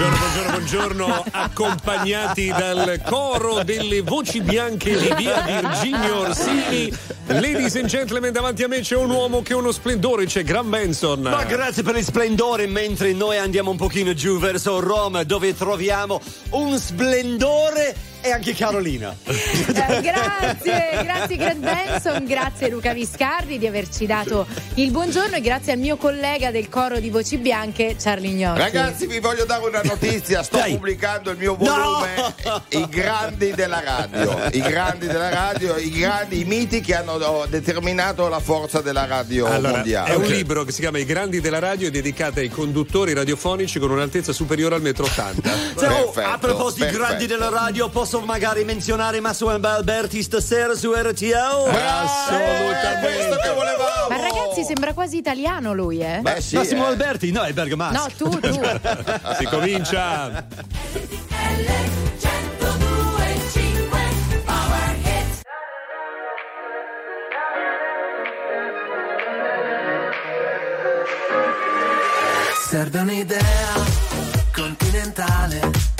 Buongiorno, buongiorno, buongiorno, accompagnati dal coro delle voci bianche di via Virginio Orsini. Ladies and gentlemen, davanti a me c'è un uomo che ha uno splendore, c'è Gran Benson. Ma grazie per il splendore, mentre noi andiamo un pochino giù verso Roma, dove troviamo un splendore e anche Carolina. Eh, grazie, grazie Grant Benson, grazie Luca Viscardi di averci dato il buongiorno e grazie al mio collega del coro di Voci Bianche, Charlie Gnocchi. Ragazzi, vi voglio dare una notizia. Sto Dai. pubblicando il mio volume. No! I grandi della radio. I grandi della radio, i grandi, i miti che hanno oh, determinato la forza della radio Allora, mondiale. è un libro che si chiama I grandi della radio e dedicato ai conduttori radiofonici con un'altezza superiore al metro 80. Cioè, oh, Perfetto, a proposito di perfetto. grandi della radio, posso magari menzionare Massimo Alberti stasera su RTO? Eh, questo che volevamo. Ma ragazzi, sembra quasi italiano lui, eh? Beh, sì, Massimo eh. Alberti, no, è bergamasco. No, tu, tu. Si comincia. Serve un'idea continentale.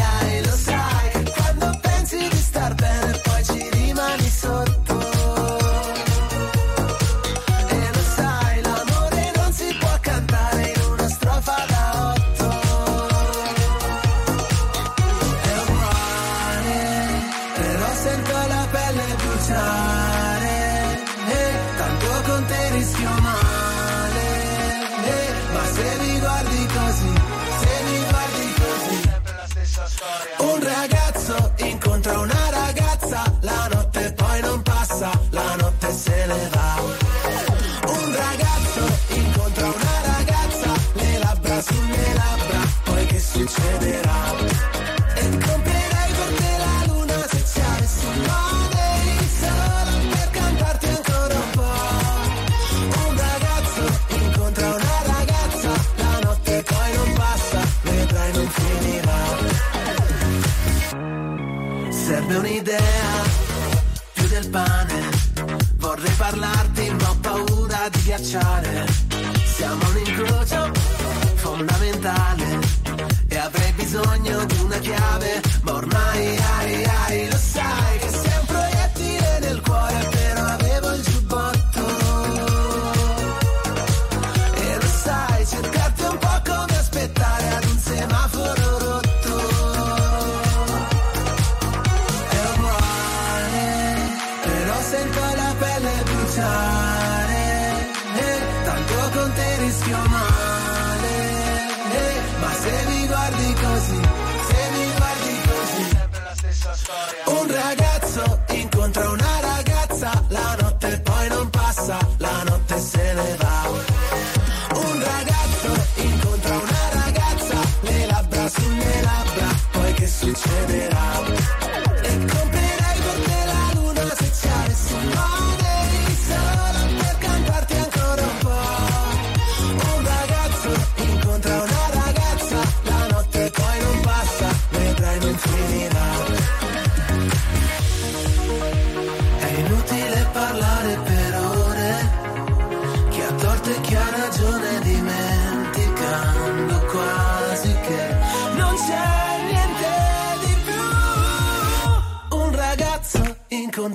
un'idea più del pane. Vorrei parlarti, ma ho paura di ghiacciare. Siamo un incrocio fondamentale e avrei bisogno di una chiave, ma ormai ai ai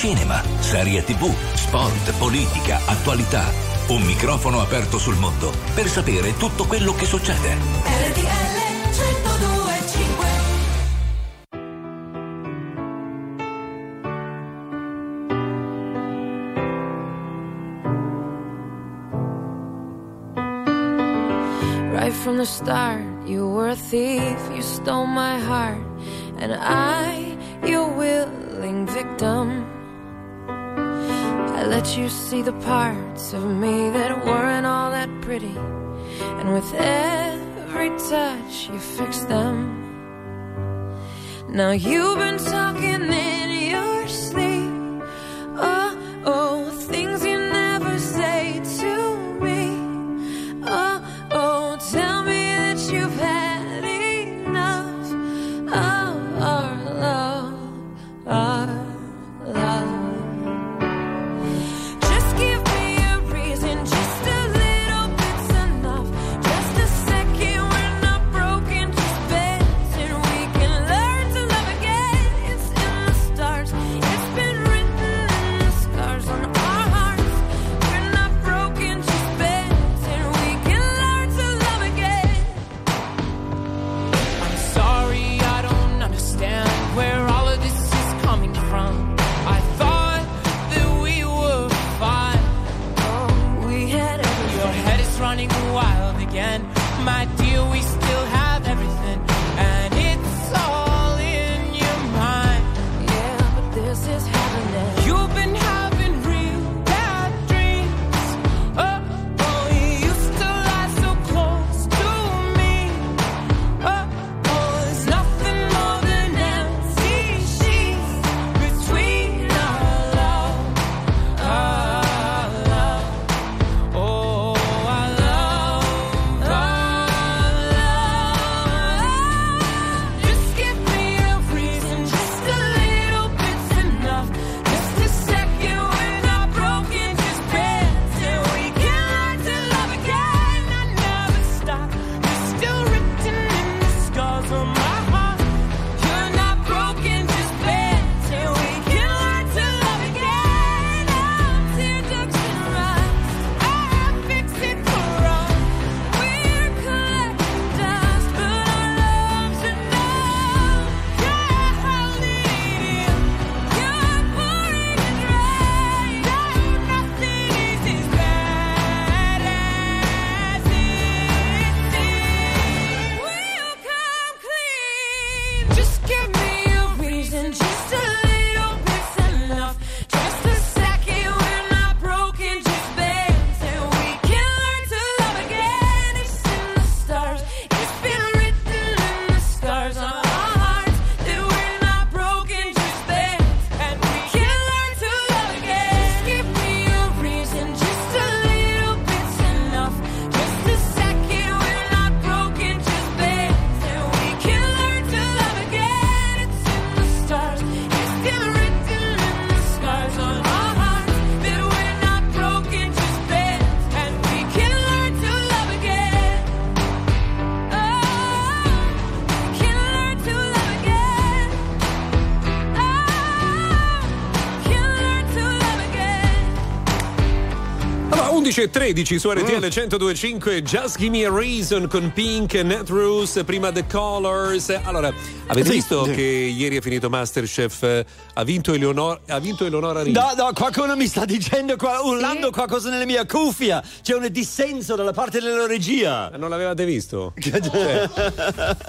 cinema, serie tv, sport, politica, attualità. Un microfono aperto sul mondo per sapere tutto quello che succede. RTL 1025 Right from the start, you were a thief, you stole my heart, and I, your willing victim. Let you see the parts of me that weren't all that pretty, and with every touch, you fixed them. Now you've been talking in 13.13 su RTL 1025 mm. Just Give Me a Reason con Pink, Net prima The Colors. Allora, avete Sì, visto sì. che ieri è finito Masterchef? eh, Ha vinto, Eleonora, ha vinto Eleonora Rizzi. No, no, qualcuno mi sta dicendo qua, urlando qualcosa nella mia cuffia. C'è un dissenso dalla parte della regia. Ma Non l'avevate visto? Cioè,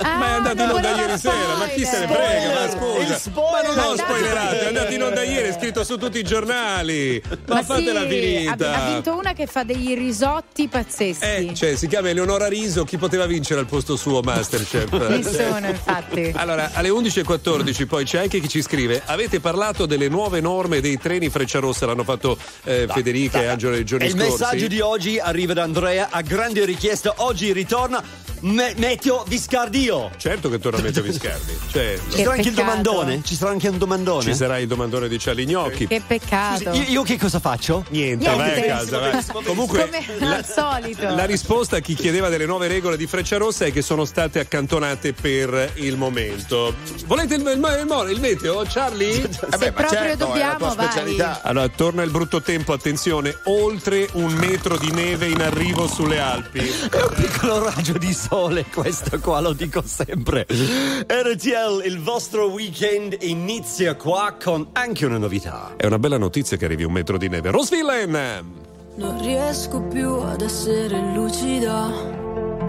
Ah, ma è andato in non onda ieri sera, ma chi se ne spoiler. frega? Ma Spoiler, scusa, il spoiler. ma non ho spoilerato, è andato in onda ieri, è scritto su tutti i giornali. Ma, Ma fatela sì, finita. Ha, ha vinto una che fa degli risotti pazzeschi. Eh, cioè, si chiama Eleonora Riso, chi poteva vincere al posto suo Masterchef? Nessuno, infatti. Allora, alle 11.14 poi c'è anche chi ci scrive: Avete parlato delle nuove norme dei treni Frecciarossa? L'hanno fatto eh, Federica e Angelo nei giorni E il scorsi. messaggio di oggi arriva da Andrea a grande richiesta. Oggi ritorna Me- Meteo Viscardio. Certo che torna Meteo Viscardi. Cioè, Ci sarà anche il peccato. domandone? Ci sarà anche un domandone? ci sarà il domandone di Cialignocchi. Che peccato. Io, io che cosa faccio? Niente, Niente. vai a casa. Vai. Comunque, Come al solito. la risposta a chi chiedeva delle nuove regole di Frecciarossa è che sono state accantonate per il momento. Volete il, il, il, il meteo, Charlie? Vabbè, Se ma proprio certo, dobbiamo, è la tua vai. specialità. Allora, torna il brutto tempo, attenzione, oltre un metro di neve in arrivo sulle Alpi. È un piccolo raggio di sole, questo qua lo dico sempre. RTL, il vostro weekend inizia qua con anche una novità. È una bella notizia che arrivi un metro di neve. Rose Villain! Non riesco più ad essere lucida.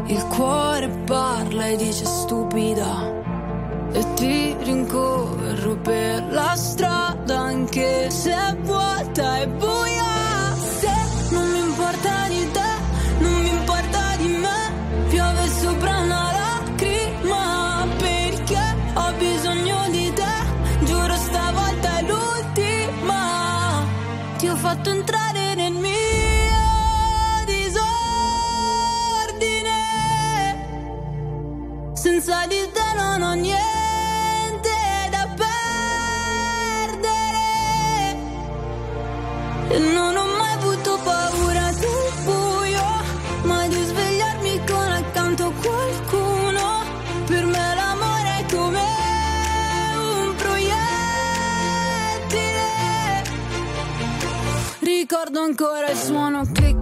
Il cuore parla e dice stupida. E ti rincorro per la strada anche se è vuota e buia. Se non mi importa senza di te non ho niente da perdere. Non ho mai avuto paura del buio, ma di svegliarmi con accanto qualcuno. Per me l'amore è come un proiettile. Ricordo ancora il suono che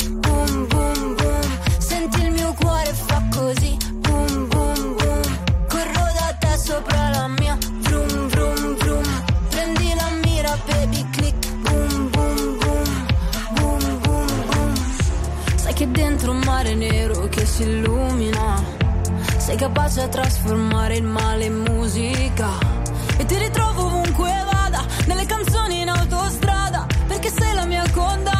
sopra la mia. Vroom vroom vroom. Prendi la mira baby click. Boom boom boom. Boom boom boom. Sai che dentro un mare nero che si illumina. Sei capace a trasformare il male in musica. E ti ritrovo ovunque vada Nelle canzoni in autostrada. Perché sei la mia condanna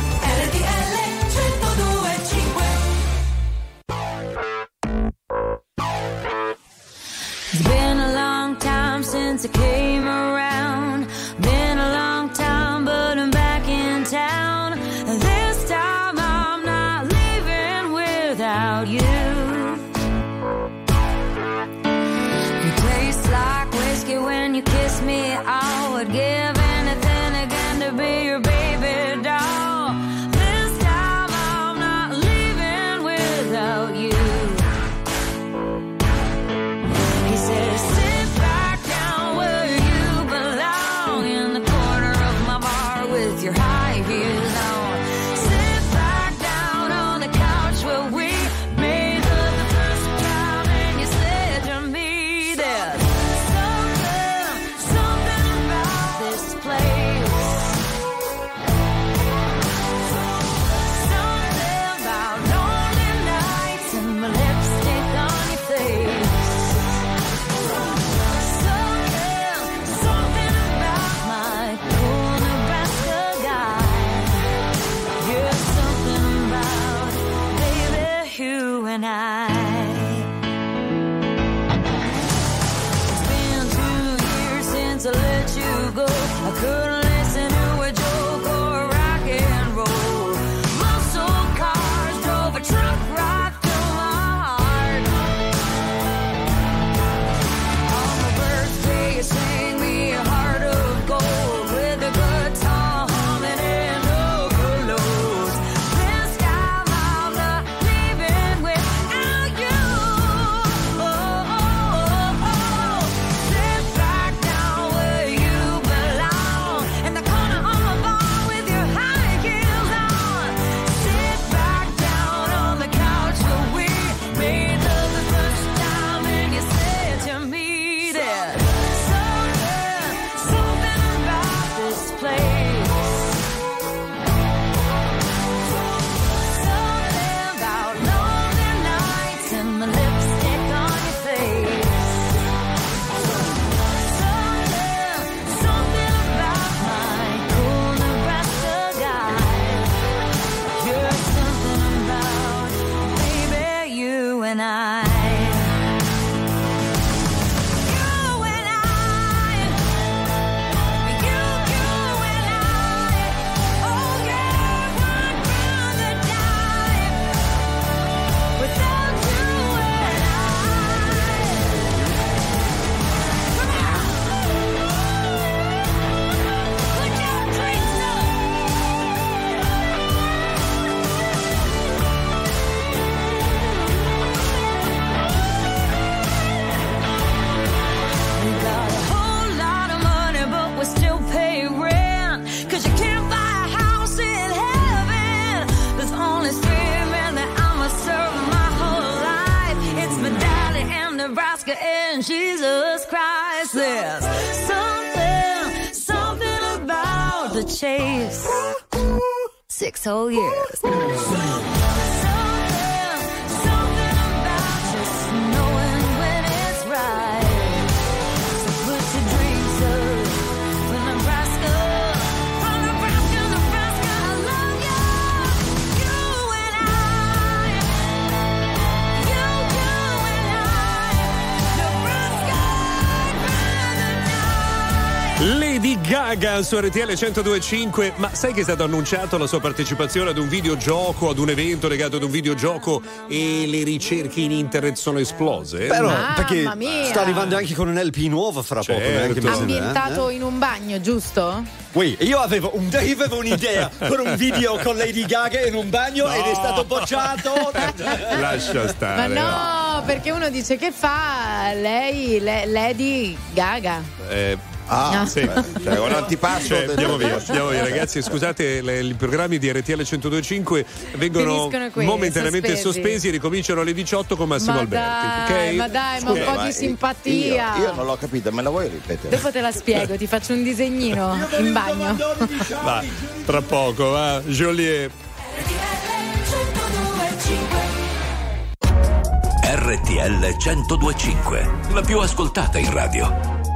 な su RTL 1025, ma sai che è stato annunciato la sua partecipazione ad un videogioco, ad un evento legato ad un videogioco e le ricerche in internet sono esplose? Però, Mamma perché mia. sta arrivando anche con un LP nuovo fra poco, Certo. neanche mi sembra, eh? Ambientato in un bagno, giusto? Ui, io avevo, un, io avevo un'idea per un video con Lady Gaga in un bagno ed è stato bocciato. Lascia Ma stare. no, perché uno dice che fa lei, le- Lady Gaga. Eh, Ah, No. sì. Cioè, un antipasto Cioè, del- andiamo via, andiamo via, ragazzi. Scusate, le- i programmi di RTL 1025 vengono qui, momentaneamente sospesi. sospesi. e ricominciano alle 18 con Massimo Ma Alberti. dai, ok? ma dai, ma un po' di simpatia. Io, io non l'ho capita, me la vuoi ripetere? Dopo te la spiego, ti faccio un disegnino in bagno. Va, tra poco, va, Joliet. RTL 1025, la più ascoltata in radio.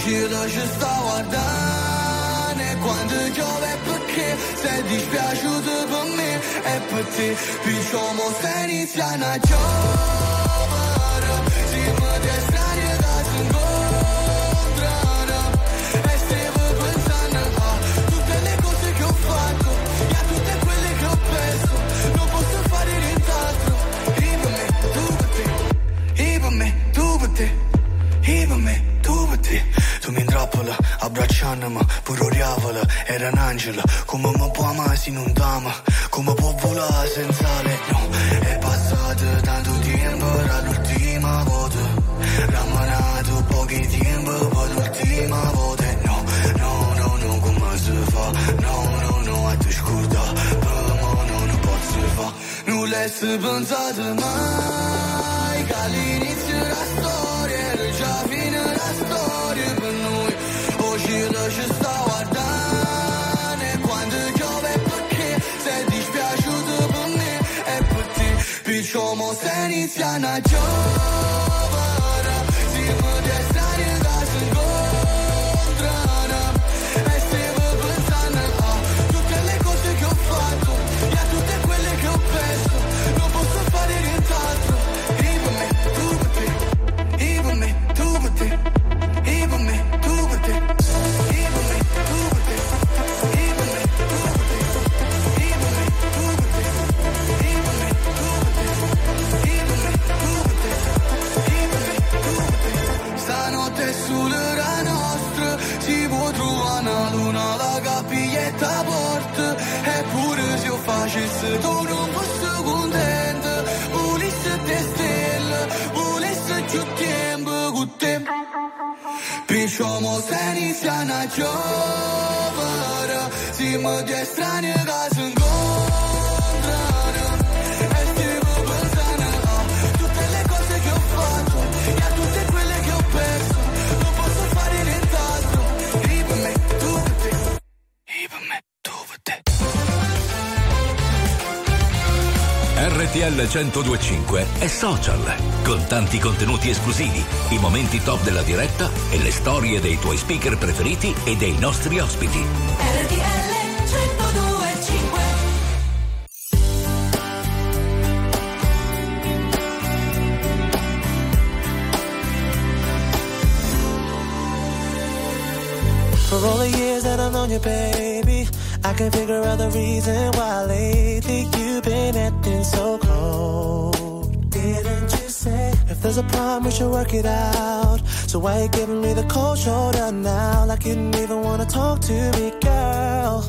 uscire ci stavo a dare quando piove perché sei dispiaciuto per me e per te Più siamo se inizia una giornata capălă Abraceană-mă, puroreavălă Era un angelo. Come mi può amare se non dama come può volare senza le no. E passato tanto tempo dall'ultima volta. Ramanato pochi tempo pe l'ultima volta. No, no, no, no, come si fa? No, no, no, a te Pe mă, no, nu pot fa nulla è spensato mai. Konuşuyoruz sen isyan açıyor sia una giovara, si modi estranei da RTL RTL 1025 è social, con tanti contenuti esclusivi, i momenti top della diretta e le storie dei tuoi speaker preferiti e dei nostri ospiti. RTL 1025 For all the years that I've known you, baby, I can figure out the reason why lately you've been acting so. If there's a problem we should work it out? So why you giving me the cold shoulder now, like you didn't even wanna talk to me, girl?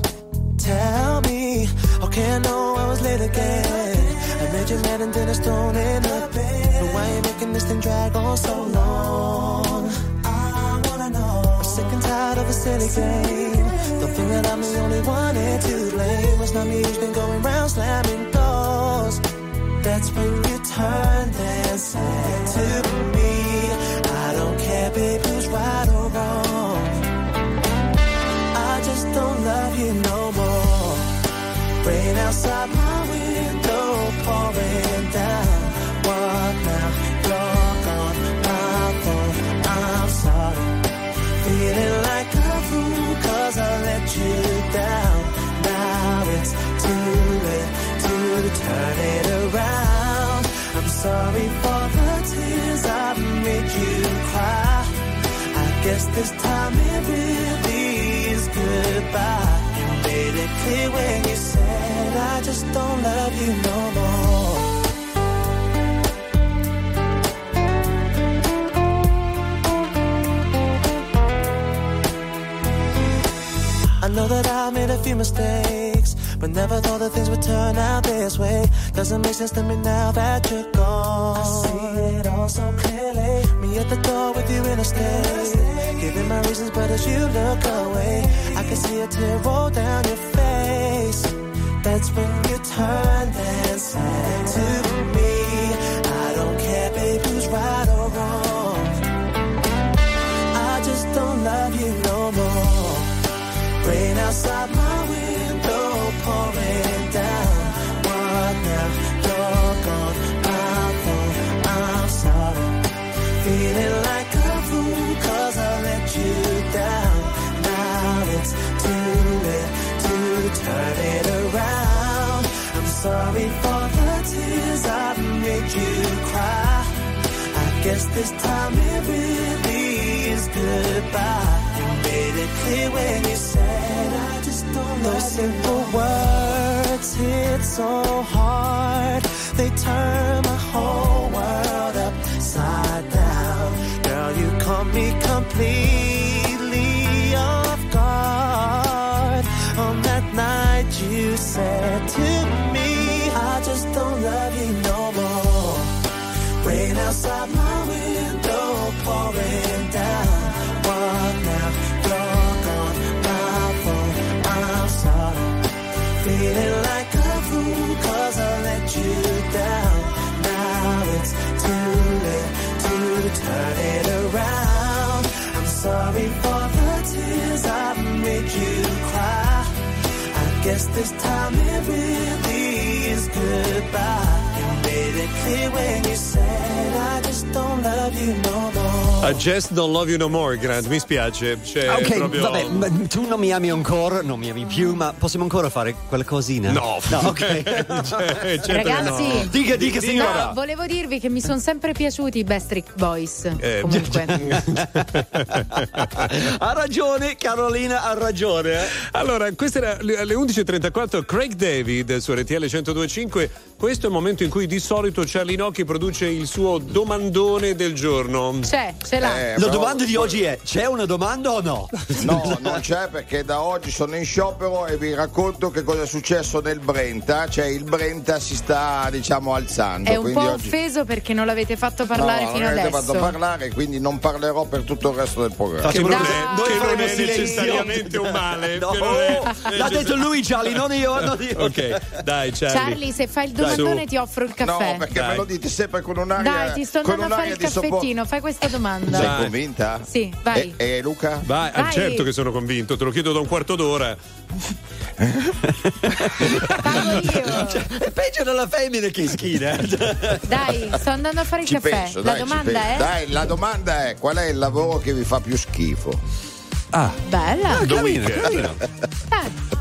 Tell me, okay, I know I was late again. I made you mad and then I stone in the bed. But why you making this thing drag on so long? I wanna know. I'm sick and tired of a silly game. Don't think that I'm the only one to blame. It's not me who's been going round slamming doors. That's when you turned and said to me, I don't care, babe, who's right or wrong. I just don't love you no more. Rain outside my window, pouring down. What now? You're gone, my fault. I'm sorry. Feeling like a fool cause I let you down. Now it's too late to turn it sorry for the tears I've made you cry. I guess this time it really is goodbye. You made it clear when you said I just don't love you no more. I know that I made a few mistakes, but never thought that things would turn out this way. Doesn't make sense to me now that you're gone. I see it all so clearly. Me at the door with you in a state. Giving my reasons, but as you look away, I can see a tear roll down your face. That's when you turned and said sorry for the tears I've made you cry. I guess this time it really is goodbye. You made it clear when you said I just don't Those simple words hit so hard. They turn my whole world upside down. Girl, you caught me completely off guard. On that night you said to me, outside my window, down. What now? My. I'm sorry. Feeling like a fool cause I let you down. Now it's too late to turn it around. I'm sorry for the tears I've made you cry. I guess this time it really is goodbye. Made it clear when you said I just don't love you no more. I just don't love you no more, Grant, mi spiace. C'è Ah, ok, proprio... vabbè, ma tu non mi ami ancora, non mi ami più, ma possiamo ancora fare quella cosina? No, no, ok. Cioè, certo Ragazzi, no. Dica, dica, signora. No, volevo dirvi che mi sono sempre piaciuti i Backstreet Boys. Eh, Comunque. ha ragione, Carolina ha ragione. eh. Allora, queste erano alle 11.34 Craig David su RTL 1025. Questo è il momento in cui di solito Charlie Nocchi produce il suo domandone del giorno. C'è, ce l'ha. Eh, La però- domanda di oggi è: c'è una domanda o no? No, non c'è perché da oggi sono in sciopero e vi racconto che cosa è successo nel Brenta. Cioè il Brenta si sta diciamo alzando. È un quindi po' oggi... offeso perché non l'avete fatto parlare no, fino non avete adesso. fatto parlare, quindi non parlerò per tutto il resto del programma. Che non Dai. è, Noi che non faremo è silenzio. necessariamente un male. No, che non è- l'ha detto lui, Charlie, non io. Non io. Ok, dai, Charlie. Charlie, se fai il domandone su. ti offro il No, caffè. perché Dai. me lo dite sempre con un'aria. Dai, ti sto con andando a fare un'aria il di soppo- caffettino, fai questa domanda. Sei convinta? Sì, vai. E, e Luca? Vai, ah, vai. Ah, certo che sono convinto, te lo chiedo da un quarto d'ora. Pago io. Cioè, è peggio della femmina che schina. dai, sto andando a fare il ci caffè. Penso, la dai, domanda è? Dai, la domanda è qual è il lavoro che vi fa più schifo? Ah, bella. Ah, carina, carina. carina.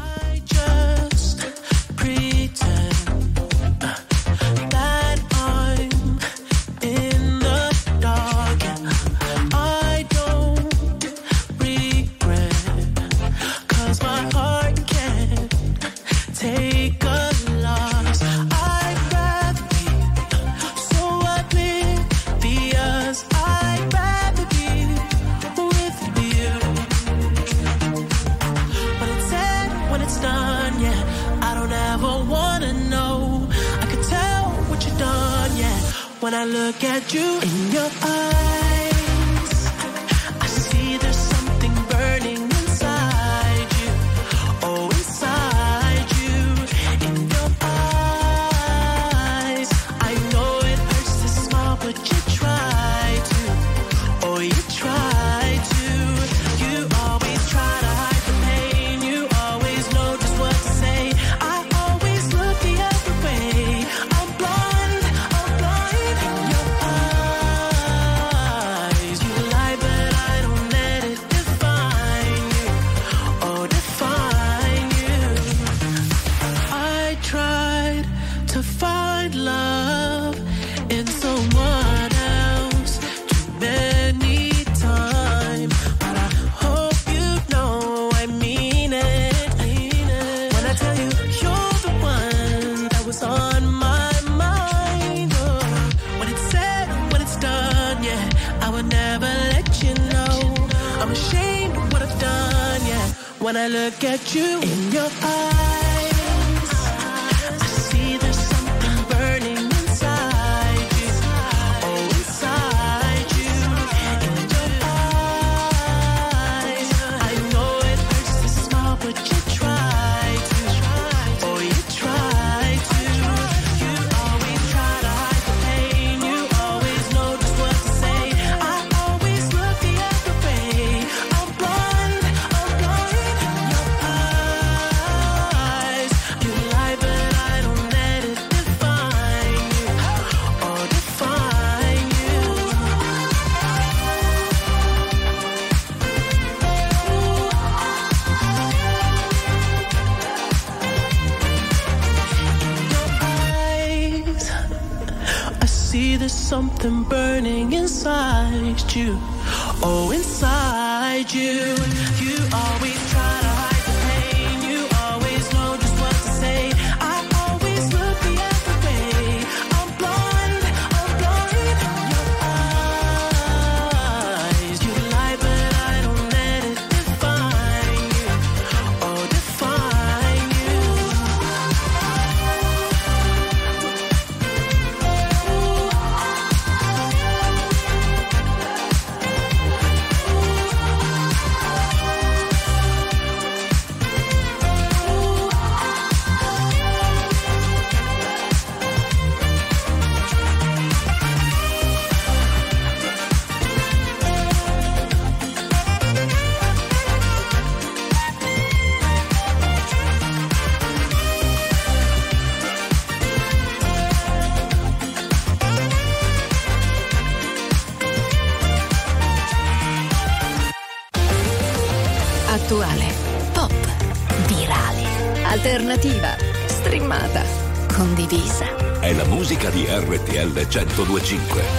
1025.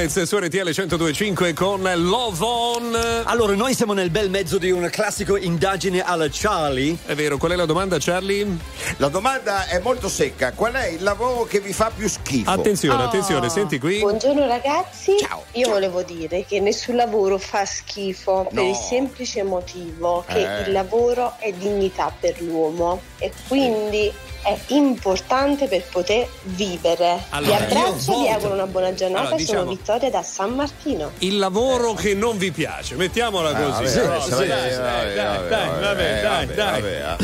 Gomez su RTL 1025 con Love On. Allora, noi siamo nel bel mezzo di un classico indagine alla Charlie. È vero, qual è la domanda, Charlie? La domanda è molto secca. Qual è il lavoro che vi fa più schifo? Attenzione, Oh. attenzione, senti qui. Buongiorno ragazzi, io volevo dire che nessun lavoro fa schifo per No. il semplice motivo che Eh. il lavoro è dignità per l'uomo e quindi è importante per poter vivere. Allora, vi io abbraccio e vi auguro una buona giornata, Allora, diciamo- sono Vittoria da San Martino. Il lavoro che non vi piace, mettiamola così. vabbè, Sì, vabbè, sì, vabbè, dai, dai, dai, dai, vabbè, dai. vabbè,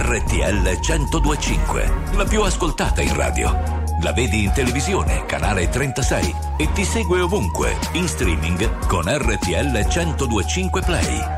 RTL 1025, la più ascoltata in radio. La vedi in televisione, canale 36 e ti segue ovunque, in streaming con RTL 1025 Play.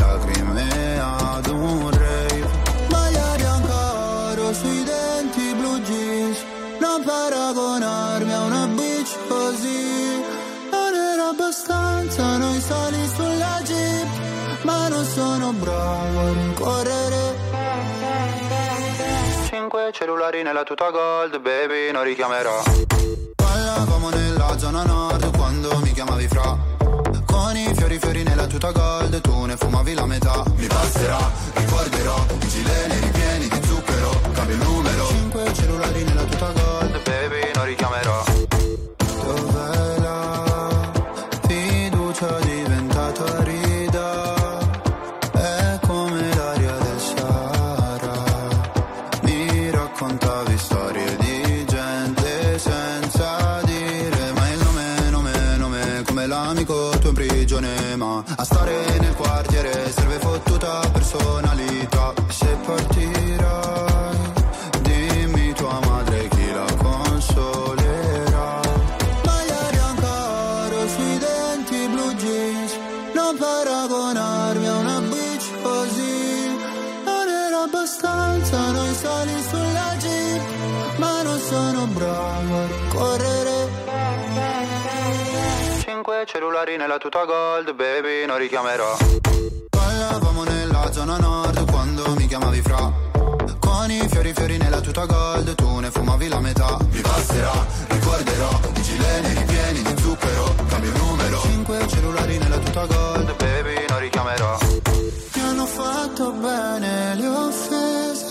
5 cellulari nella tuta gold, baby, non richiamerò. Ballavamo nella zona nord quando mi chiamavi fra. Con i fiori fiori nella tuta gold, tu ne fumavi la metà. Mi passerà, ricorderò, i gileni ripieni di zucchero, cambio il numero. 5 cellulari nella tuta gold, baby. Tuo in prigione ma a stare nel quartiere serve fottuta personalità. Se partirai Cellulari nella tuta gold baby non richiamerò. Ballavamo nella zona nord quando mi chiamavi fra. Con i fiori fiori nella tuta gold Tu ne fumavi la metà. Mi passerà, ricorderò I gileni ripieni di zucchero Cambio numero. Cinque cellulari nella tuta gold Baby non richiamerò. Mi hanno fatto bene le offese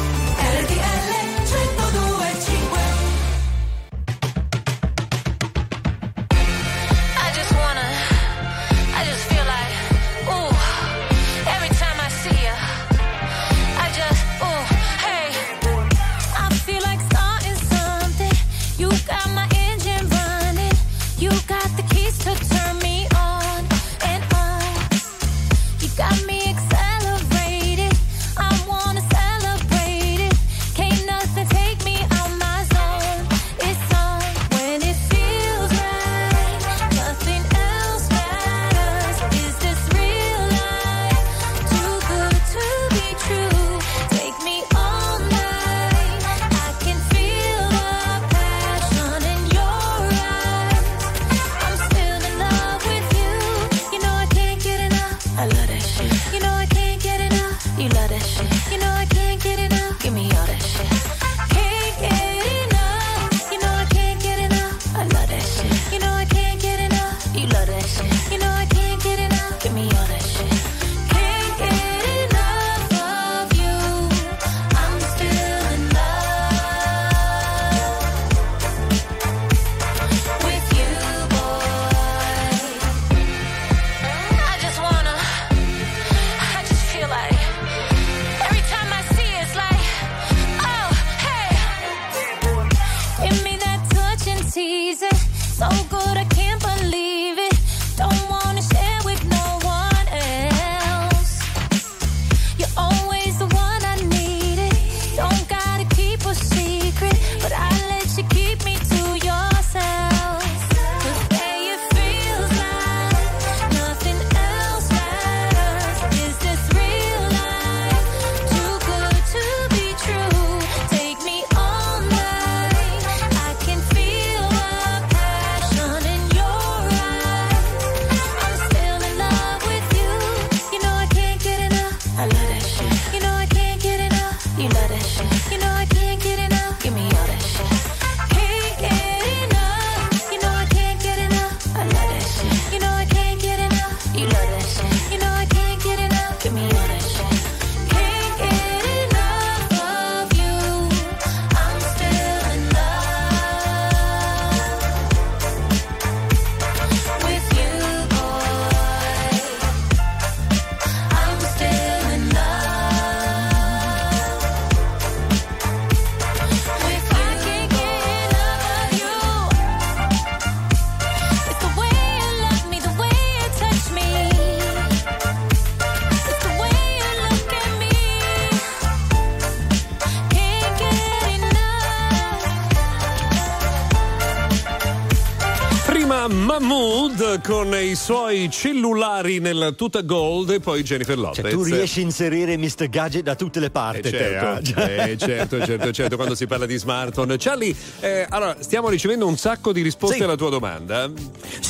I suoi cellulari nel tuta gold e poi Jennifer Lopez. Cioè, tu riesci a inserire Mr. Gadget da tutte le parti, Eh, Terco. certo, eh, certo, certo, certo, quando si parla di smartphone. Charlie, eh, allora, stiamo ricevendo un sacco di risposte Sì. alla tua domanda.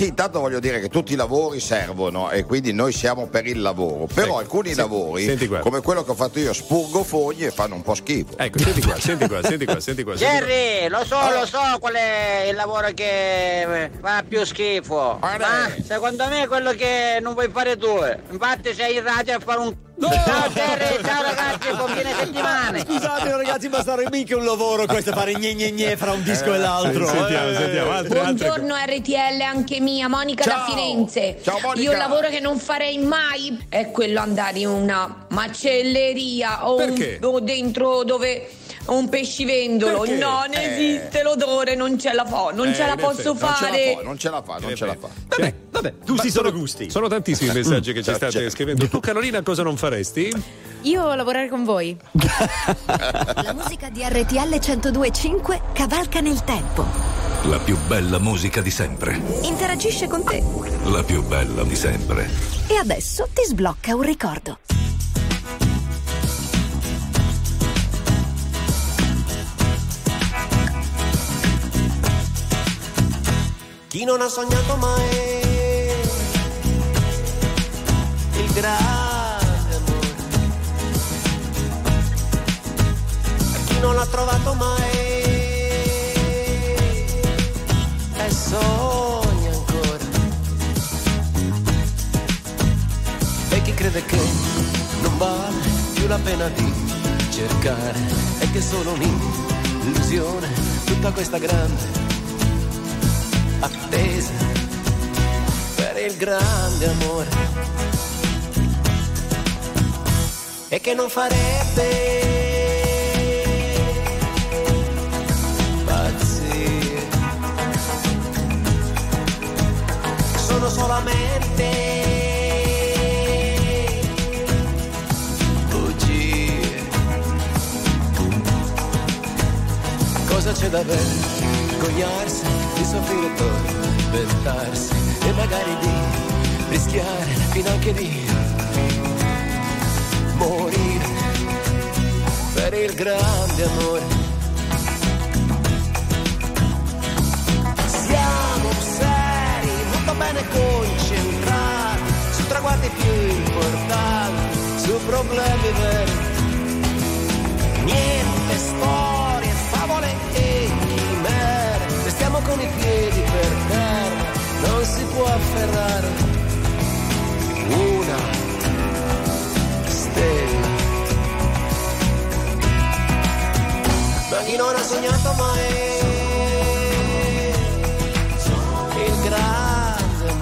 Sì, intanto voglio dire che tutti i lavori servono e quindi noi siamo per il lavoro. Però Ecco, alcuni sì, lavori, senti qua. come quello che ho fatto io, spurgo foglie e fanno un po' schifo. Ecco, senti qua, senti qua, senti qua, senti qua. Jerry, lo so, lo so qual è il lavoro che fa più schifo. Ma secondo me è quello che non vuoi fare tu. Infatti sei in radio a fare un. Ciao Terry, ciao ragazzi, buon fine settimana. Scusate ragazzi, ma sarà mica un lavoro questo fare gne gne gne fra un disco e l'altro. Eh, sentiamo, Eh. sentiamo, altre, altre. Buongiorno RTL, anche mia, Monica da Ciao. Firenze. Ciao, Monica. Io il lavoro che non farei mai è quello andare in una macelleria o, un- o dentro dove un pescivendolo. Perché? Non Eh. esiste l'odore, non ce la fa, non Eh, ce la posso effetti, Non ce la fare. fa, non ce la fa, non ce la fa. Vabbè, vabbè, gusti Ma sono gusti. Sono tantissimi i messaggi che ci Certo, state certo. scrivendo. Tu, Carolina, cosa non faresti? Io lavorare con voi. La musica di RTL 1025 cavalca nel tempo. La più bella musica di sempre. Interagisce con te. La più bella di sempre. E adesso ti sblocca un ricordo. Chi non ha sognato mai il grande amore, chi non l'ha trovato mai e sogna ancora, e chi crede che non vale più la pena di cercare? E che è solo un'illusione tutta questa grande attesa per il grande amore e che non farebbe pazzire. Sono solamente cosa c'è da vergognarsi soffrire tormentarsi e magari di rischiare fino anche di morire per il grande amore. Siamo seri molto bene concentrati su traguardi più importanti su problemi veri. Niente storie afferrare una stella. Ma chi non ha sognato mai il grande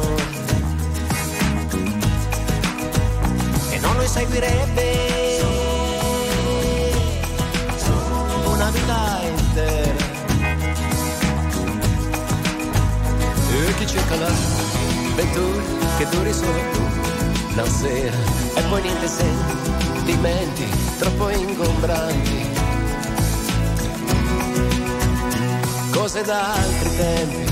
e non lo seguirebbe una vita intera. E chi cerca l'avventura che duri solo tu la sera. E poi niente sentimenti troppo ingombranti. Cose da altri tempi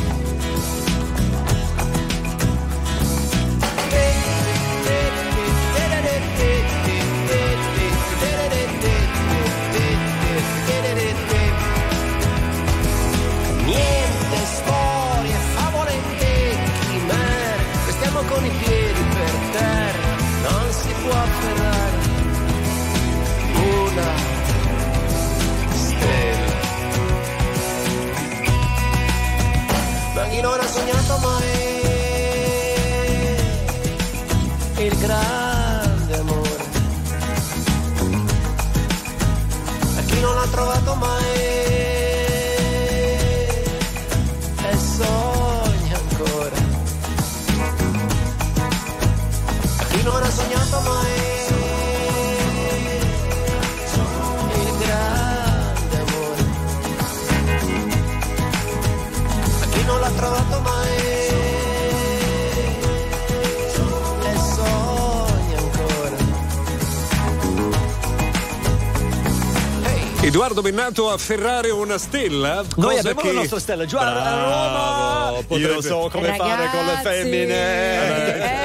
con i piedi per terra, non si può afferrare una stella. Ma chi non ha sognato mai il grande amore? A chi non l'ha trovato mai Edoardo Bennato a ferrare una stella. Noi cosa abbiamo che... la nostra stella, giù a. Roma. Io non so come fare con le Ragazzi, femmine. Eh, Eh,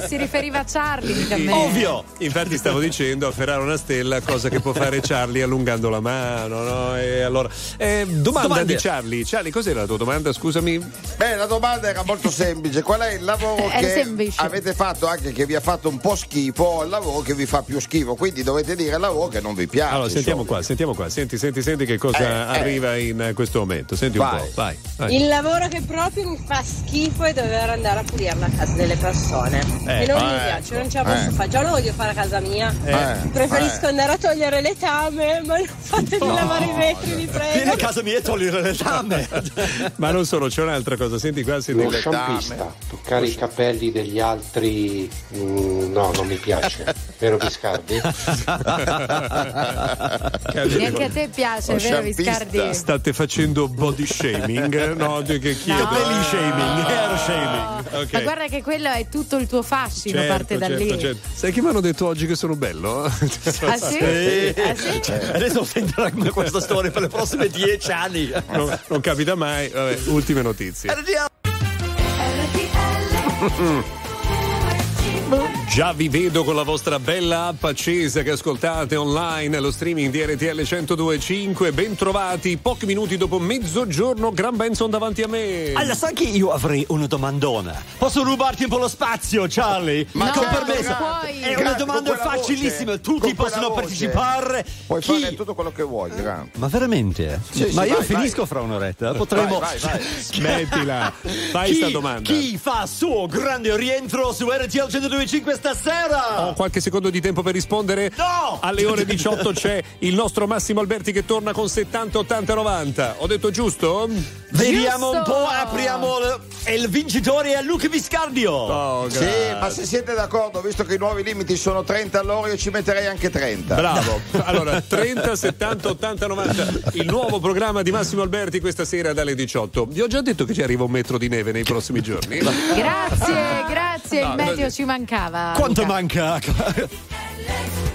ma si riferiva a Charlie, mica a me. Ovvio! Infatti stavo dicendo afferrare una stella, cosa che può fare Charlie allungando la mano, no? E allora, eh, domanda Domande. di Charlie. Charlie, cos'era la tua domanda? Scusami. Beh, la domanda era molto semplice. Qual è il lavoro È che semplice. avete fatto anche che vi ha fatto un po' schifo o il lavoro che vi fa più schifo? Quindi dovete dire il lavoro che non vi piace. Allora, sentiamo insomma. qua, sentiamo qua. Senti, senti, senti che cosa Eh, eh. arriva in eh, questo momento. Senti un Vai. po', vai. vai. Il lavoro che proprio mi fa schifo è dover andare a pulire la casa delle persone. Eh, e non mi eh, piace, non ce la posso eh. fare. Già lo voglio fare a casa mia. Eh, Preferisco eh. andare a togliere le tame, ma non fatemi lavare i vetri, vi Vieni prego. a casa mia e togliere le tame. Ma non solo, c'è un'altra cosa. Senti qua, senti Lo qua. sciampista, toccare i capelli degli altri, mm, no, non mi piace. Vero Biscardi? Neanche a te piace, vero. Viscardi? State facendo body shaming? No, che chiedo? No. Belly shaming, hair shaming. Ok. Ma guarda che quello è tutto il tuo fascino, Certo, parte da certo, lì. certo. Sai che mi hanno detto oggi che sono bello? Ah sì? Ah, sì? Cioè, Adesso sentirà questa storia per le prossime dieci anni. Non, non capita mai. Vabbè, ultime notizie. Già vi vedo con la vostra bella app accesa che ascoltate online allo streaming di RTL 1025. Bentrovati, pochi minuti dopo mezzogiorno, Gran Benson davanti a me. Allora, sai che io avrei una domandona? Posso rubarti un po' lo spazio, Charlie? No, con non permesso? È una domanda facilissima, tutti possono voce. partecipare. Puoi Chi- fare tutto quello che vuoi, Gran. Ma veramente? Sì, sì, Ma io vai, finisco vai. fra un'oretta. Potremmo. Vai, vai, vai. Smettila, fai chi, sta domanda. Chi fa suo grande rientro su RTL 1025 stasera? Ho qualche secondo di tempo per rispondere. No! Alle ore 18 c'è il nostro Massimo Alberti che torna con 70, 80, 90. Ho detto giusto? Vediamo un po', apriamo il, il vincitore è Luca Viscardio. Oh, Sì, ma se siete d'accordo, visto che i nuovi limiti sono 30 all'ora, io ci metterei anche 30. Bravo. Allora, 30, 70, 80, 90. Il nuovo programma di Massimo Alberti questa sera dalle 18. Vi ho già detto che ci arriva un metro di neve nei prossimi giorni. Grazie, grazie, No, il meteo così. ci mancava. Quanto Luca. manca?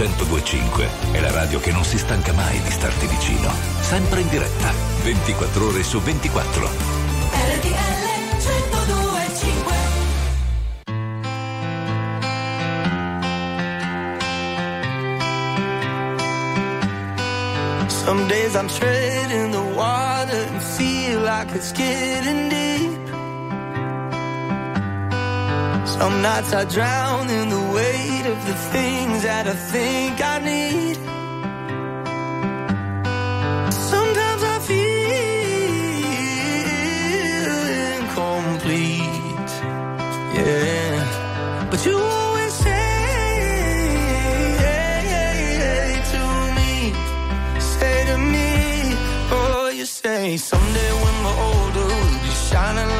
1025 è la radio che non si stanca mai di starti vicino. Sempre in diretta, 24 ore su 24. RTL 1025 Some days I'm treading the water and feel like it's getting deep. Some nights I drown in the weight of the things that I think I need. Sometimes I feel incomplete. Yeah. But you always say to me, say to me, oh, you say someday when we're older, we'll be shining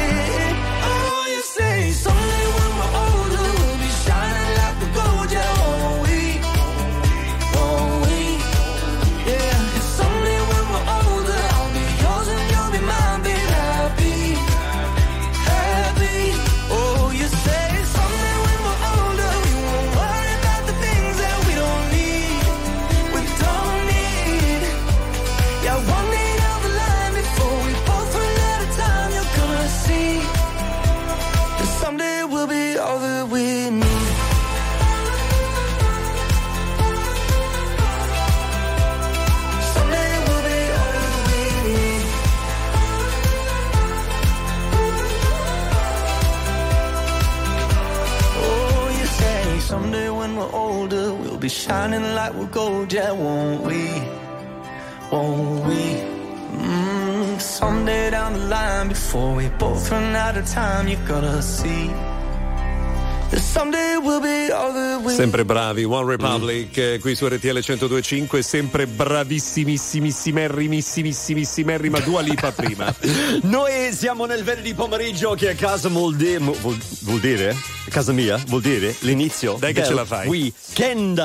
Yeah, won't we? Won't we? Mm, someday down the line, before we both run out of time, you gotta see Sempre bravi, One Republic eh, qui su RTL 1025, sempre bravissimissimissimissimissimissimissimerrima Dua Lipa prima. Noi siamo nel venerdì pomeriggio che a casa vuol, dire- mo- vuol- vuol dire? A casa mia vuol dire l'inizio Dai che ce la fai. weekend.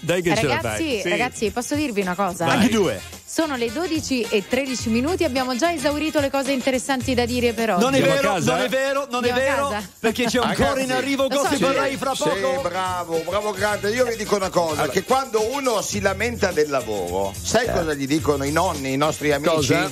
Dai che ragazzi, ragazzi, posso dirvi una cosa? Anche due. Sono le 12 e 13 minuti, abbiamo già esaurito le cose interessanti da dire per oggi. Non è vero, casa, non eh? è vero, non è Andiamo a vero, perché c'è ancora in arrivo so, Gossip sì, Rai fra Sì, poco. bravo, bravo grande. Io vi dico una cosa, che quando uno si lamenta del lavoro, sai cosa gli dicono i nonni, i nostri amici? Cosa?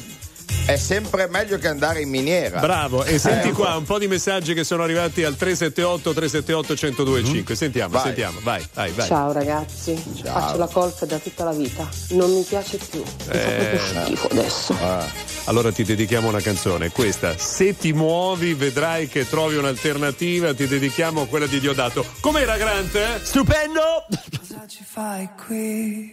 È sempre meglio che andare in miniera. Bravo, e senti Eh, qua un po' di messaggi che sono arrivati al 378 378 1025. Sentiamo, Vai. sentiamo, vai, vai, vai. Ciao ragazzi, Ciao. faccio la colpa da tutta la vita. Non mi piace più. Mi fa proprio schifo adesso. Ah, Allora ti dedichiamo una canzone, questa. Se ti muovi vedrai che trovi un'alternativa, ti dedichiamo quella di Diodato. Com'era Grant? eh? Stupendo! Cosa ci fai qui?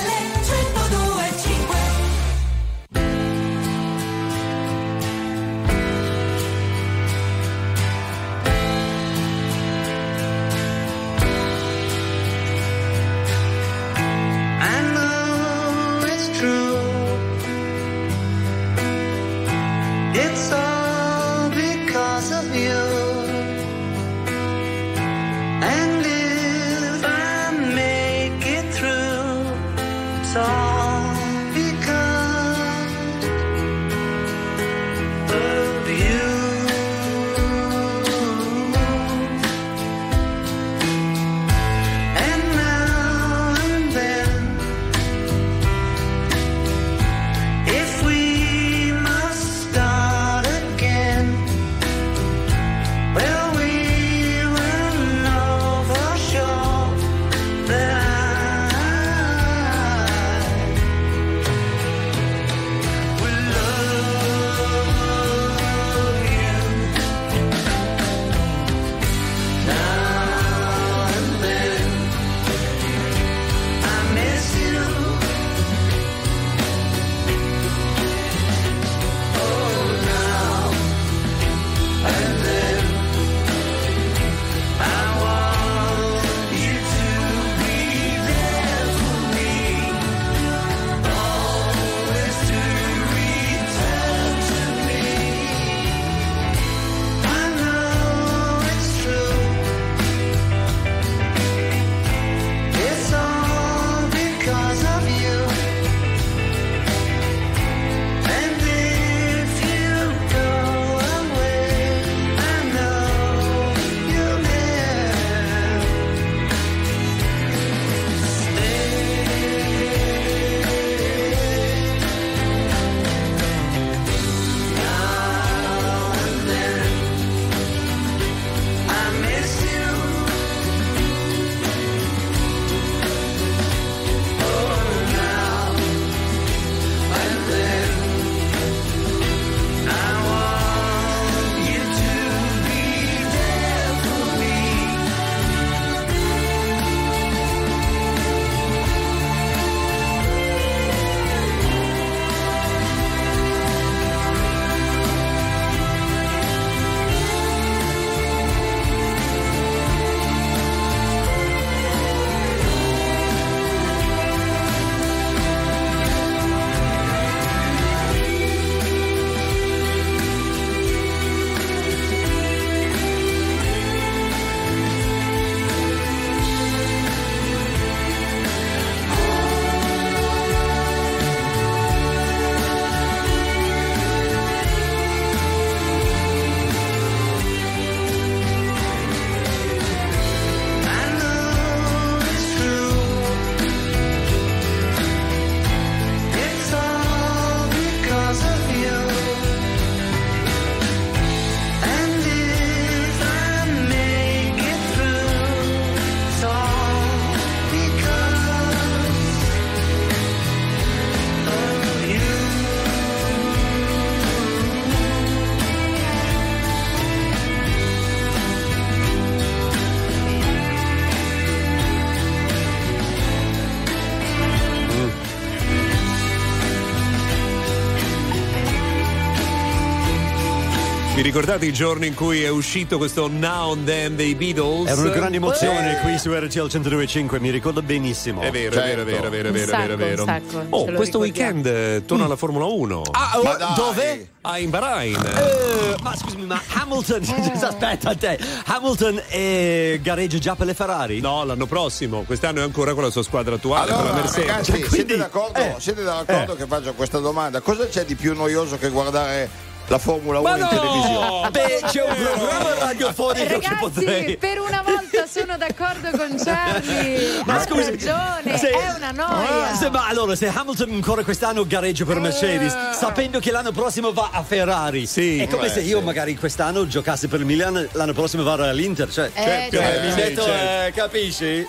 ricordate i giorni in cui è uscito questo Now and Then dei Beatles? Era una grande emozione Eh. qui su RTL 102.5, mi ricordo benissimo. È vero, è vero, è vero, è vero, è vero, è vero, è vero. sacco, sacco, Oh, questo ricordiamo. weekend eh, torna alla Formula 1. Ah, oh, dove? Ah, in Bahrain. Eh, ma scusami, ma Hamilton, aspetta a te, Hamilton eh, gareggia già per le Ferrari? No, l'anno prossimo. Quest'anno è ancora con la sua squadra attuale, con la Allora, Mercedes. ragazzi, Quindi- siete d'accordo, eh. siete d'accordo che faccio questa domanda? Cosa c'è di più noioso che guardare la Formula 1 Ma in no! televisione? Beh, c'è un programma radiofonico che Ragazzi, potrei... per una volta sono d'accordo con Charlie. Ma ha scusi, ragione, se- è una noia. Ah, se- ma allora, se Hamilton ancora quest'anno gareggia per Mercedes, sapendo che l'anno prossimo va a Ferrari, Sì. è come Eh, se io sì. magari quest'anno giocassi per il Milan, l'anno prossimo vado all'Inter. Cioè, Eh, cioè, certo. mi Sì, metto, certo. eh, capisci?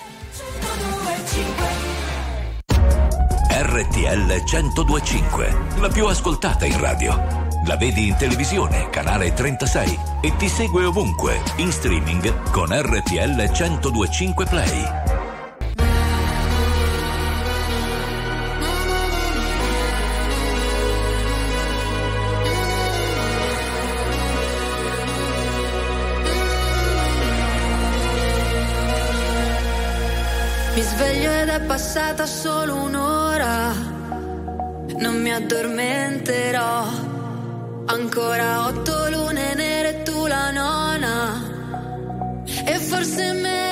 RTL 1025, la più ascoltata in radio. La vedi in televisione, canale 36 e ti segue ovunque, in streaming con RTL 1025 Play. Mi sveglio ed è passata solo un'ora. Non mi addormenterò. Ancora otto lune nere tu la nona. E forse me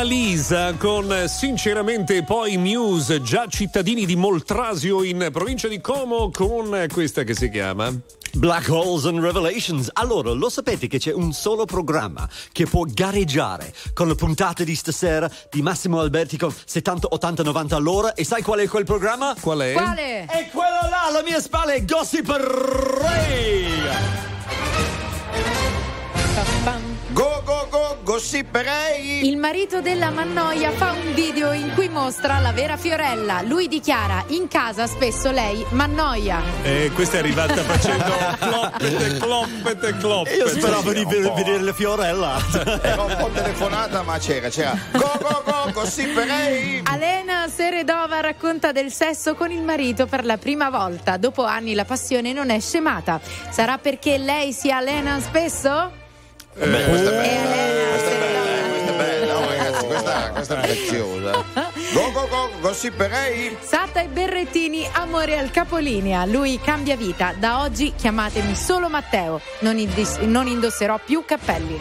Annalisa con eh, sinceramente poi Muse, già cittadini di Moltrasio in provincia di Como con eh, questa che si chiama Black Holes and Revelations. Allora, lo sapete che c'è un solo programma che può gareggiare con le puntate di stasera di Massimo Alberti con 70, 80, 90 all'ora? E sai qual è quel programma? Qual è? Quale? È quello là, alla mia spalla è Gossip Ray! Gossiperei! Il marito della Mannoia fa un video in cui mostra la vera Fiorella. Lui dichiara in casa spesso lei Mannoia. E questa è arrivata facendo cloppete, cloppete, cloppete. Io speravo di vedere la Fiorella. Era un po' telefonata, ma c'era, c'era. Go go go, gossiperei! Alena Seredova racconta del sesso con il marito per la prima volta. Dopo anni la passione non è scemata. Sarà perché lei si allena spesso? Eh, questa è bella, questa è bella, questa è bella, oh, ragazzi, questa, questa è preziosa. Go go go, gossiperei! Satta e Berrettini, amore al capolinea. Lui cambia vita. Da oggi chiamatemi solo Matteo. Non, indis- non indosserò più cappelli.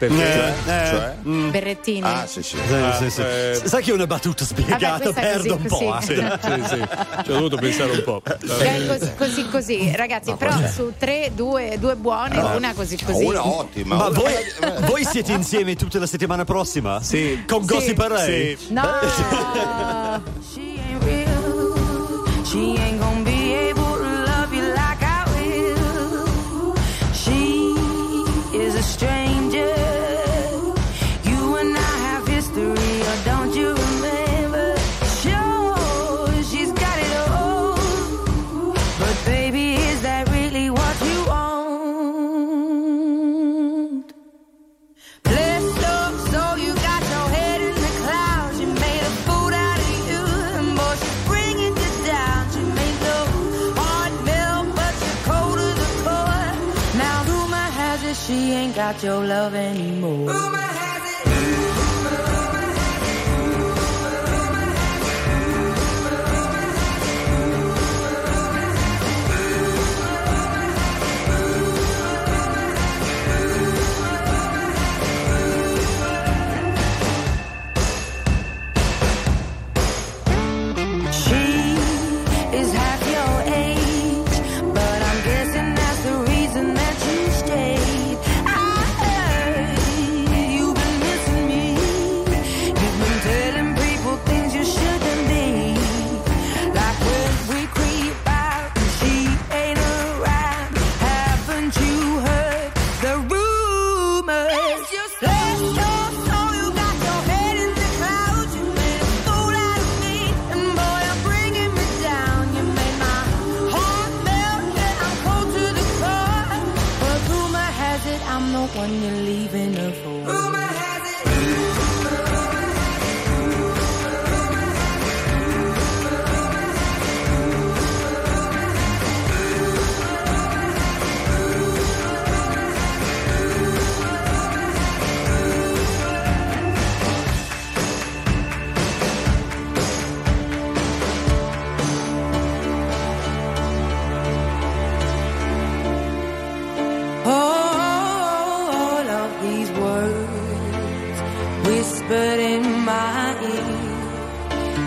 Perché? Eh, eh, Cioè? mm. Berrettini. Ah, sì, sì. Sì, sì, sì. eh. Sai che è una battuta spiegata, Vabbè, perdo così, un po'. così. eh. Sì, sì, sì. Ci ho dovuto pensare un po'. Cioè, così, così, così. Ragazzi, però su tre, due, due buone, una così così. Una ottima. Ma voi, voi siete insieme tutta la settimana prossima? Sì. Con Gossip Ray? Sì. No! She ain't real. She ain't gonna be able to love you like I will. She is a stranger. Got your love anymore.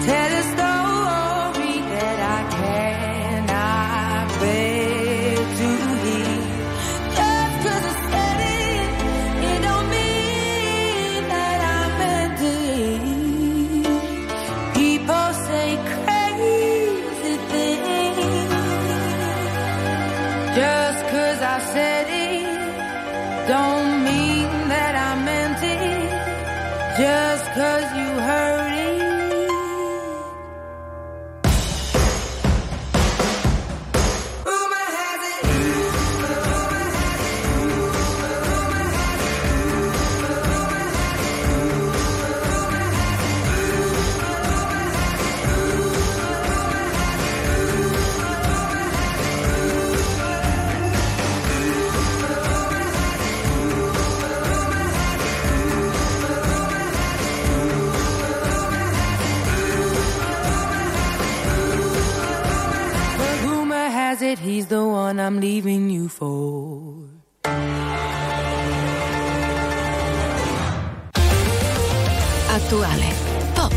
Tell a he's the one I'm leaving you for. attuale, pop,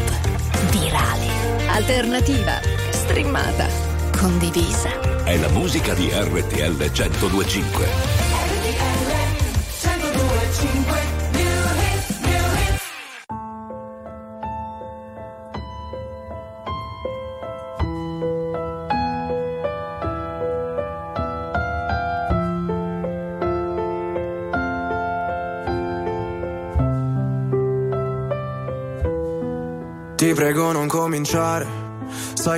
virale, alternativa, streamata, condivisa. È la musica di RTL 1025.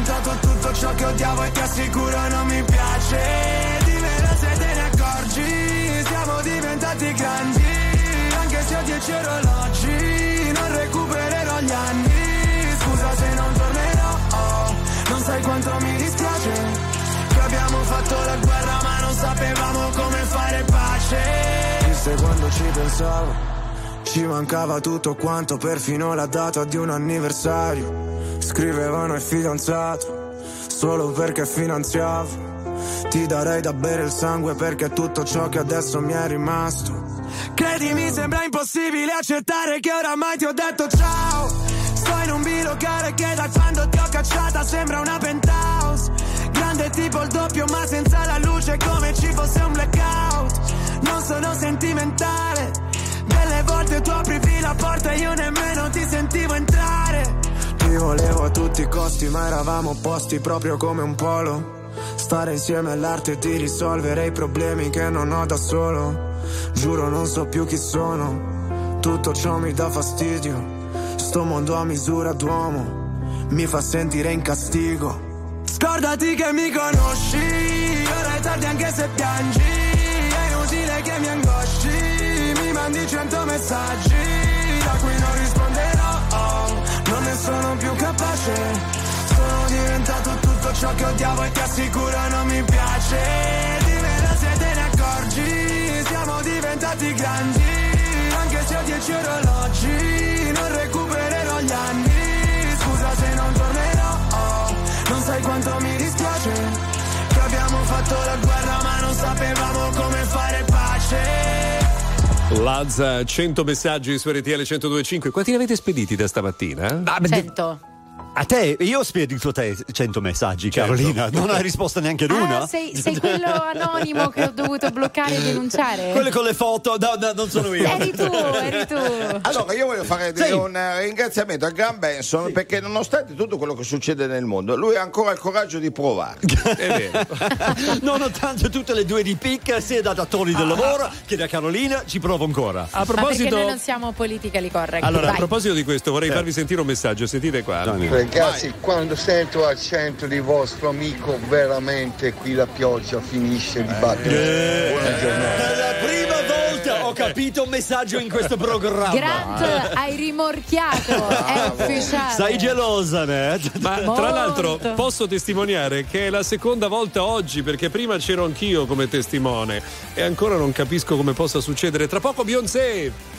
Diventato tutto ciò che odiavo e ti assicuro non mi piace. Dimmelo se te ne accorgi Siamo diventati grandi. Anche se ho dieci orologi Non recupererò gli anni. Scusa se non tornerò Non sai quanto mi dispiace. Che abbiamo fatto la guerra ma non sapevamo come fare pace. Triste quando ci pensavo ci mancava tutto quanto, perfino la data di un anniversario. Scrivevano il fidanzato, solo perché finanziavo. Ti darei da bere il sangue perché tutto ciò che adesso mi è rimasto. Credimi, sembra impossibile accettare che oramai ti ho detto ciao. Sto in un bilocale che da quando ti ho cacciata sembra una penthouse. Grande tipo il doppio, ma senza la luce come ci fosse un blackout. Non sono sentimentale. Delle volte tu aprivi la porta e io nemmeno ti sentivo entrare. Ti volevo a tutti i costi, ma eravamo opposti proprio come un polo. Stare insieme all'arte di risolvere i problemi che non ho da solo. Giuro non so più chi sono, tutto ciò mi dà fastidio. Sto mondo a misura d'uomo mi fa sentire in castigo. Scordati che mi conosci, ora è tardi anche se piangi. È inutile che mi angosci mi mandi cento messaggi da cui non risponderò non ne sono più capace. Sono diventato tutto ciò che odiavo e ti assicuro non mi piace. Dimmelo se te ne accorgi siamo diventati grandi. Anche se ho dieci orologi non recupererò gli anni. Scusa se non tornerò non sai quanto mi dispiace che abbiamo fatto la guerra Lazza, 100 messaggi su RTL 1025. Quanti ne avete spediti da stamattina? Cento. A te, io ho spedito a te 100 messaggi, Carolina. Non hai risposto neanche ad una. Ah, sei, sei quello anonimo che ho dovuto bloccare e denunciare? Quelle con le foto, no, no, non sono io. Eri tu, eri tu. Allora, io voglio fare Sì. un eh, ringraziamento a Graham Benson perché nonostante tutto quello che succede nel mondo, lui ha ancora il coraggio di provare. È vero. Nonostante tutte le due di picca, sia da datori del lavoro che da Carolina, ci provo ancora. A Ma perché proposito, noi non siamo politically correct. allora, a Vai. proposito di questo, vorrei Sì. farvi sentire un messaggio. Sentite qua. Ragazzi, quando sento l'accento di vostro amico, veramente qui la pioggia finisce di battere. Buona giornata. Per la prima volta ho capito un messaggio in questo programma. Grant, hai rimorchiato, è ufficiale. Sei gelosa, ne? Ma tra Molto. l'altro posso testimoniare che è la seconda volta oggi perché prima c'ero anch'io come testimone e ancora non capisco come possa succedere. Tra poco Beyoncé!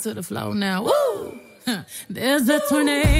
to the flow now. Woo! There's a tornado.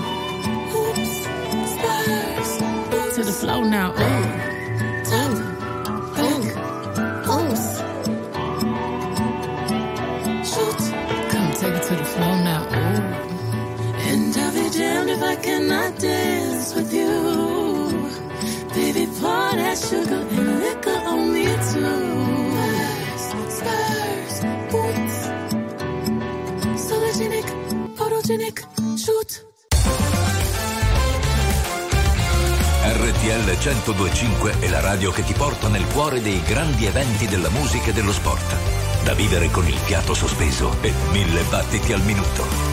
sugar and liquor on me too. Spurs, spurs, boots. Sologenic, photogenic, shoot. RTL 1025 è la radio che ti porta nel cuore dei grandi eventi della musica e dello sport. Da vivere con il fiato sospeso e mille battiti al minuto.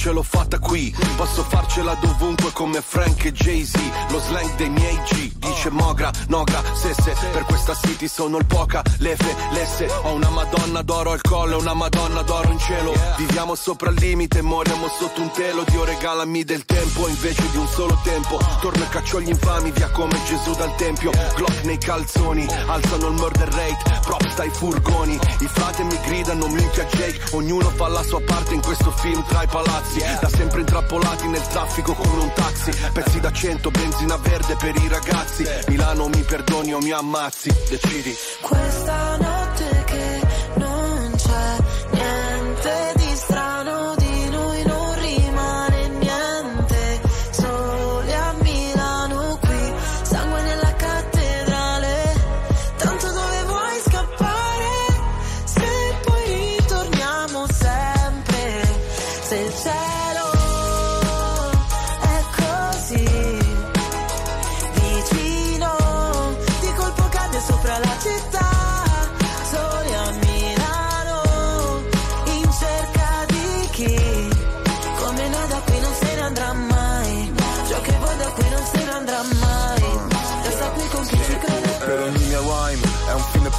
ce l'ho fatta qui. Posso farcela dovunque come Frank e Jay-Z. Lo slang dei miei G Dice oh. Mogra, Nogra, se se Per questa city sono il poca, lefe, lesse Ho una madonna d'oro al collo una madonna d'oro in cielo. Viviamo sopra il limite, moriamo sotto un telo. Dio regalami del tempo invece di un solo tempo. Torno e caccio gli infami via come Gesù dal tempio. Glock nei calzoni, alzano il murder rate Props dai furgoni, i frate mi gridano minchia Jake. Ognuno fa la sua parte in questo film tra i palazzi. Da sempre intrappolati nel traffico come un taxi. Pezzi da cento, benzina verde per i ragazzi. Milano mi perdoni o mi ammazzi, decidi. Questa notte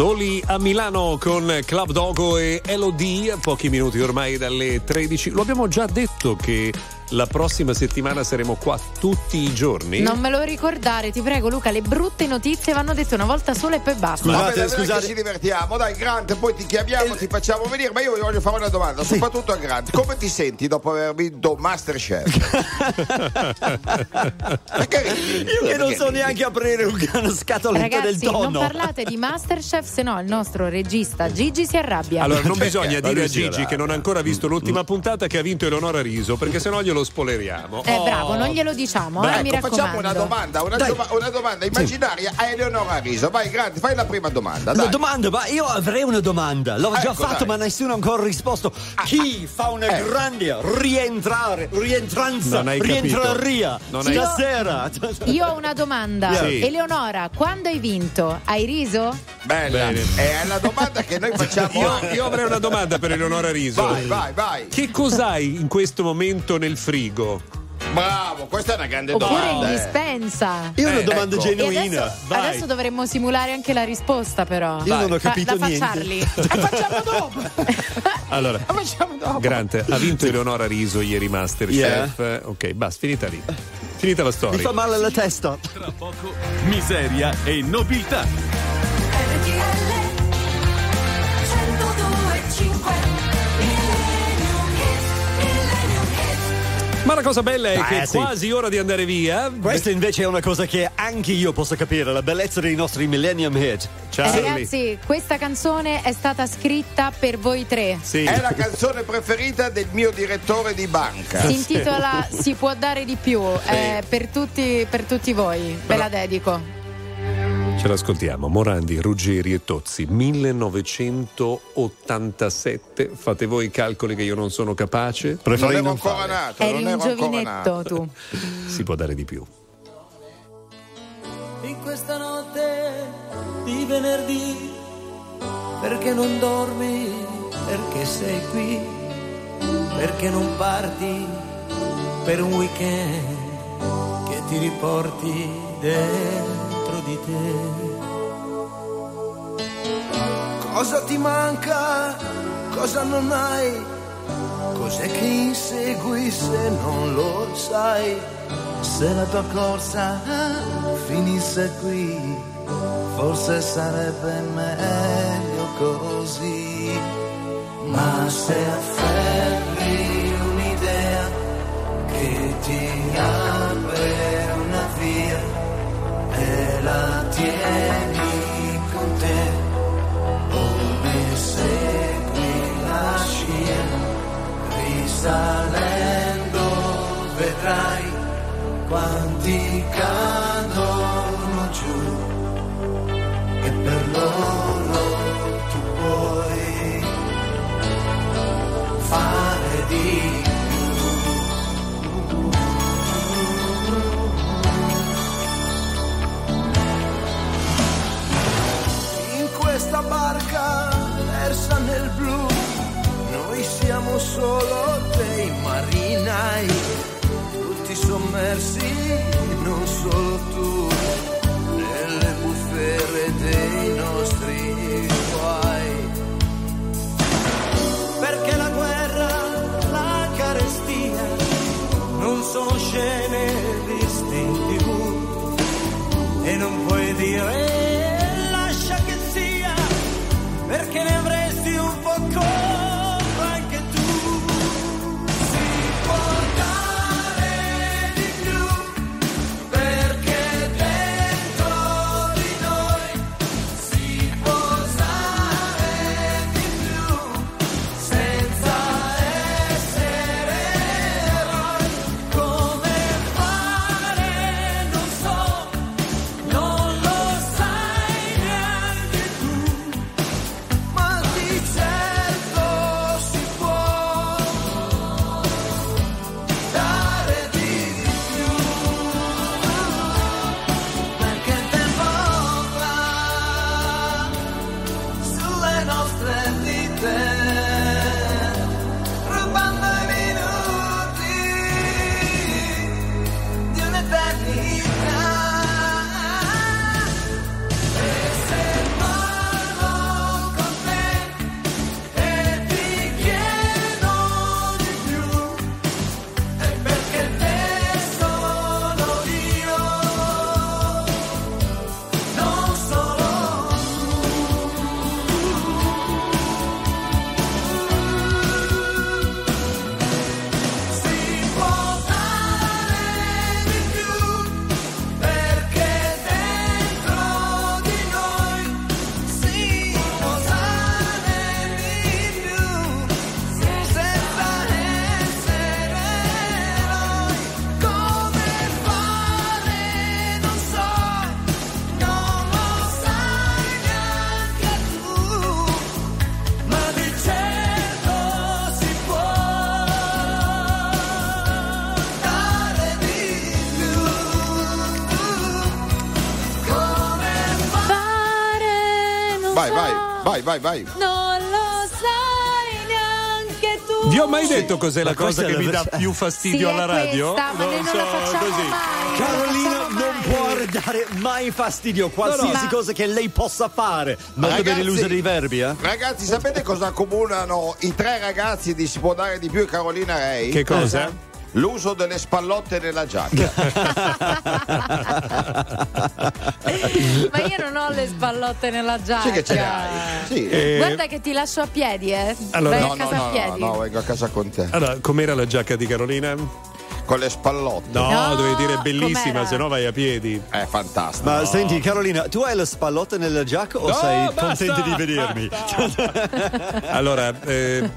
Soli a Milano con Club Dogo e Elodie, pochi minuti ormai dalle 13. Lo abbiamo già detto che la prossima settimana saremo qua tutti i giorni. Non me lo ricordare, ti prego, Luca. Le brutte notizie vanno dette una volta sola e poi basta. Vabbè, dai, dai, che ci divertiamo, dai Grant, poi ti chiamiamo, ti facciamo venire, ma io voglio fare una domanda, soprattutto a Grant. Come ti senti dopo aver vinto Masterchef? Io che non so neanche aprire una scatoletta del Ragazzi, non tonno. parlate di Masterchef, se no il nostro regista Gigi si arrabbia. Allora, non bisogna Ma dire a Gigi che non ha ancora visto l'ultima puntata che ha vinto Eleonora Riso, perché sennò glielo spoileriamo. Eh, bravo, non glielo diciamo, eh, mi ecco, facciamo una domanda, una, doma- una domanda immaginaria a Eleonora Riso. Vai Grant, fai la prima domanda. Dai. domanda, ma io avrei una domanda. L'ho già Ecco, fatto, dai. ma nessuno ha ancora risposto. Chi fa una eh. grande rientrare, rientranza, Non hai rientraria Non hai- stasera? Io ho una domanda. Sì. Eleonora, quando hai vinto? Hai riso? Bella. Bene. È la domanda che noi facciamo. Io, io avrei una domanda per Eleonora Riso. Vai, vai, vai. Che cos'hai in questo momento nel frigo? Bravo, questa è una grande Oppure domanda. in eh. dispensa? Io ho una Eh, domanda ecco. Genuina. adesso, vai. adesso dovremmo simulare anche la risposta, però. Io non ho Fa- capito da niente. facciarli. Facciamo dopo. Allora, Facciamo dopo. Grant, ha vinto Eleonora Riso ieri Masterchef. Ok, basta, finita lì. Finita la Mi storia. fa male la testa. Tra poco, miseria e nobiltà. Ma la cosa bella è Ah, che è sì. quasi ora di andare via. Questa invece è una cosa che anche io posso capire, la bellezza dei nostri Millennium Hit. Ciao. Eh, ragazzi, questa canzone è stata scritta per voi tre. Sì. È la canzone preferita del mio direttore di banca. Si intitola Si può dare di più. eh, per, tutti, per tutti voi. Ve la dedico. Ce l'ascoltiamo, Morandi, Ruggeri e Tozzi, 1987. Fate voi i calcoli che io non sono capace. Non ero ancora nato, Eri non un giovinetto nato. tu. Si può dare di più. in questa notte di venerdì perché non dormi perché sei qui perché non parti per un weekend che ti riporti dentro di te. Cosa ti manca? Cosa non hai? Cos'è che insegui se non lo sai? Se la tua corsa finisse qui, forse sarebbe meglio così. Ma se afferri un'idea che ti apre con te, o ne segui la scia, risalendo vedrai quanti cadono giù. E per loro persa nel blu, noi siamo solo dei marinai tutti sommersi, non solo tu, nelle bufere dei nostri guai. Perché la guerra, la carestia, non sono scene viste in tv e non puoi dire lascia che sia, perché ne avresti vai, vai. Non lo sai neanche tu. Vi ho mai detto cos'è la Ma cosa questa che è mi la dà più fastidio Sì, alla radio? questa, ma noi non la facciamo così. mai. Carolina non può dare mai fastidio, qualsiasi Ma- cosa che lei possa fare. Molto Ragazzi- bene l'uso dei verbi, eh? Ragazzi, sapete cosa accomunano i tre ragazzi di Si può dare di più e Carolina Rei? Che cosa? L'uso delle spallotte nella giacca. Ma io non ho le spallotte nella giacca. Sì che ce le hai. Sì. Eh, Guarda che ti lascio a piedi, eh. Allora- no, a no, casa no, a no, piedi. no, vengo a casa con te. Allora, com'era la giacca di Carolina? Con le spallotte. No, dovevi dire bellissima, se no vai a piedi. È fantastico. Ma No. senti, Carolina, tu hai la spallotta nella giacca o No, sei basta! contenta di vedermi? Allora, eh,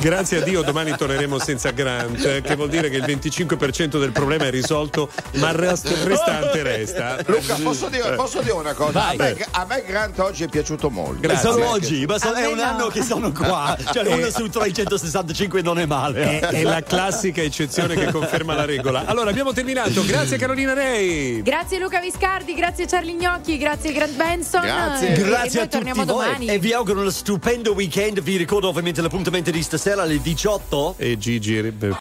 grazie a Dio domani torneremo senza Grant, eh, che vuol dire che il 25% del problema è risolto, ma il rest- il restante resta. Luca, posso dire, Eh. posso dire una cosa? A me, a me Grant oggi è piaciuto molto. Grazie. Solo oggi, ma so- A è un no. anno che sono qua. Cioè, Eh. uno su 365 non è male. È, è la classica eccezione che conferma la regola. Allora, abbiamo terminato. Grazie Carolina Rei. Grazie Luca Viscardi, grazie Charlie Gnocchi, grazie Grant Benson. Grazie. E Grazie a tutti torniamo voi domani. e vi auguro uno stupendo weekend. Vi ricordo ovviamente l'appuntamento di stasera alle 18. E Gigi eh,